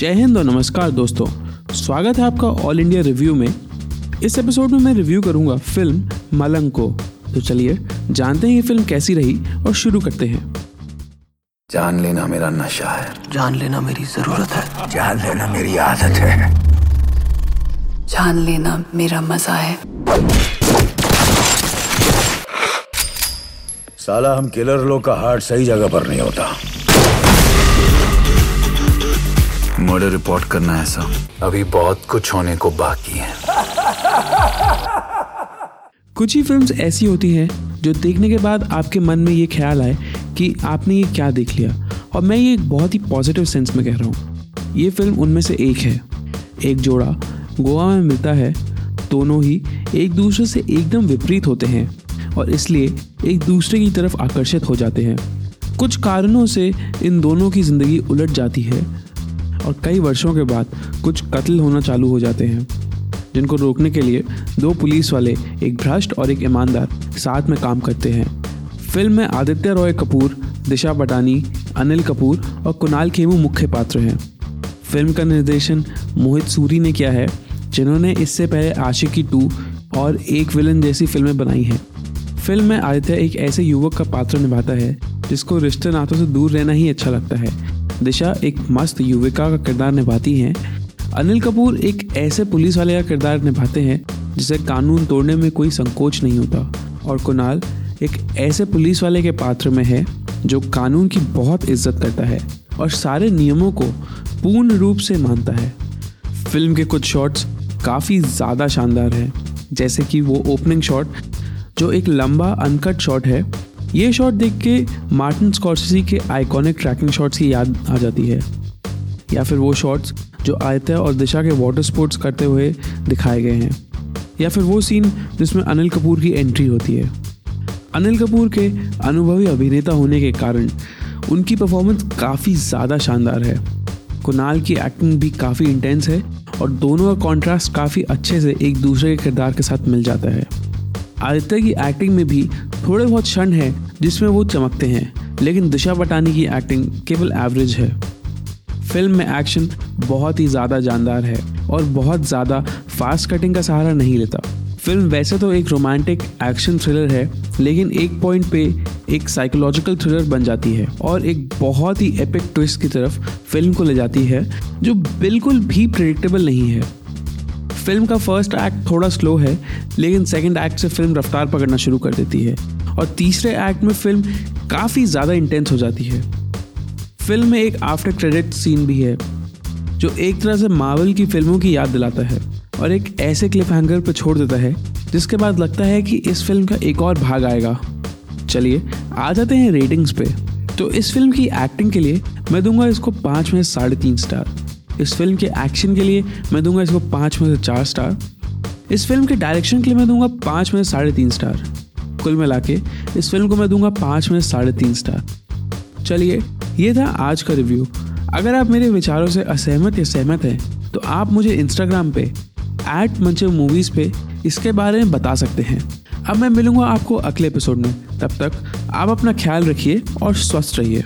जय हिंद और नमस्कार दोस्तों। स्वागत है आपका ऑल इंडिया रिव्यू में। इस एपिसोड में मैं रिव्यू करूँगा फ़िल्म मलंग को तो चलिए जानते हैं ये फ़िल्म कैसी रही और शुरू करते हैं। जान लेना मेरा नशा है। जान लेना मेरी ज़रूरत है। जान लेना मेरी आदत है। जान लेना मेरा मज़ा है। साला हम किलर लोग का हार्ट सही जगह पर नहीं होता। मर्डर रिपोर्ट करना है सब अभी बहुत कुछ होने को बाकी है। कुछ ही फिल्म्स ऐसी होती हैं जो देखने के बाद आपके मन में ये ख्याल आए कि आपने ये क्या देख लिया। और मैं ये एक बहुत ही पॉजिटिव सेंस में कह रहा हूँ। ये फ़िल्म उनमें से एक है। एक जोड़ा गोवा में मिलता है। दोनों ही एक दूसरे से एकदम विपरीत होते हैं और इसलिए एक दूसरे की तरफ़ आकर्षित हो जाते हैं। कुछ कारणों से इन दोनों की ज़िंदगी उलट जाती है। और कई वर्षों के बाद कुछ कत्ल होना चालू हो जाते हैं, जिनको रोकने के लिए दो पुलिस वाले, एक भ्रष्ट और एक ईमानदार, साथ में काम करते हैं। फ़िल्म में आदित्य रॉय कपूर, दिशा पटानी, अनिल कपूर और कुणाल खेमू मुख्य पात्र हैं। फ़िल्म का निर्देशन मोहित सूरी ने किया है, जिन्होंने इससे पहले आशिकी टू और एक विलन जैसी फ़िल्में बनाई हैं। फ़िल्म में आदित्य एक ऐसे युवक का पात्र निभाता है, जिसको रिश्ते नातों से दूर रहना ही अच्छा लगता है। दिशा एक मस्त युविका का किरदार निभाती हैं। अनिल कपूर एक ऐसे पुलिस वाले का किरदार निभाते हैं, जिसे कानून तोड़ने में कोई संकोच नहीं होता। और कुणाल एक ऐसे पुलिस वाले के पात्र में है, जो कानून की बहुत इज़्ज़त करता है और सारे नियमों को पूर्ण रूप से मानता है। फ़िल्म के कुछ शॉट्स काफ़ी ज़्यादा शानदार हैं, जैसे कि वो ओपनिंग शॉट, जो एक लंबा, अनकट शॉट है ये शॉट देख के मार्टिन स्कॉर्सी के आइकॉनिक ट्रैकिंग शॉट्स की याद आ जाती है। या फिर वो शॉट्स जो आयत्या और दिशा के वाटर स्पोर्ट्स करते हुए दिखाए गए हैं। या फिर वो सीन जिसमें अनिल कपूर की एंट्री होती है। अनिल कपूर के अनुभवी अभिनेता होने के कारण उनकी परफॉर्मेंस काफ़ी ज़्यादा शानदार है। कुणाल की एक्टिंग भी काफ़ी इंटेंस है और दोनों का कॉन्ट्रास्ट काफ़ी अच्छे से एक दूसरे के किरदार के साथ मिल जाता है। आदित्य की एक्टिंग में भी थोड़े बहुत क्षण है जिसमें वो चमकते हैं, लेकिन दिशा पटानी की एक्टिंग केवल एवरेज है। फ़िल्म में एक्शन बहुत ही ज़्यादा जानदार है और बहुत ज़्यादा फास्ट कटिंग का सहारा नहीं लेता। फ़िल्म वैसे तो एक रोमांटिक एक्शन थ्रिलर है, लेकिन एक पॉइंट पे एक साइकोलॉजिकल थ्रिलर बन जाती है और एक बहुत ही एपिक ट्विस्ट की तरफ़ फ़िल्म को ले जाती है, जो बिल्कुल भी प्रिडिक्टेबल नहीं है। फ़िल्म का फ़र्स्ट एक्ट थोड़ा स्लो है, लेकिन सेकंड एक्ट से फ़िल्म रफ्तार पकड़ना शुरू कर देती है। और तीसरे एक्ट में फ़िल्म काफ़ी ज़्यादा इंटेंस हो जाती है। फ़िल्म में एक आफ्टर क्रेडिट सीन भी है, जो एक तरह से मावल की फ़िल्मों की याद दिलाता है और एक ऐसे क्लिप हैंगर पर छोड़ देता है, जिसके बाद लगता है कि इस फ़िल्म का एक और भाग आएगा। चलिए, आ जाते हैं रेटिंग्स पे। तो इस फ़िल्म की एक्टिंग के लिए मैं दूँगा इसको पाँच में साढ़े तीन स्टार इस फ़िल्म के एक्शन के लिए मैं दूँगा इसको पाँच में से चार स्टार। इस फ़िल्म के डायरेक्शन के लिए मैं दूँगा पाँच में से साढ़े तीन स्टार। कुल मिला के इस फ़िल्म को मैं दूँगा पाँच में से साढ़े तीन स्टार। चलिए, ये था आज का रिव्यू। अगर आप मेरे विचारों से असहमत या सहमत हैं तो आप मुझे इंस्टाग्राम पे एट मंचे मूवीज़ पे इसके बारे में बता सकते हैं। अब मैं मिलूँगा आपको अगले एपिसोड में। तब तक आप अपना ख्याल रखिए और स्वस्थ रहिए।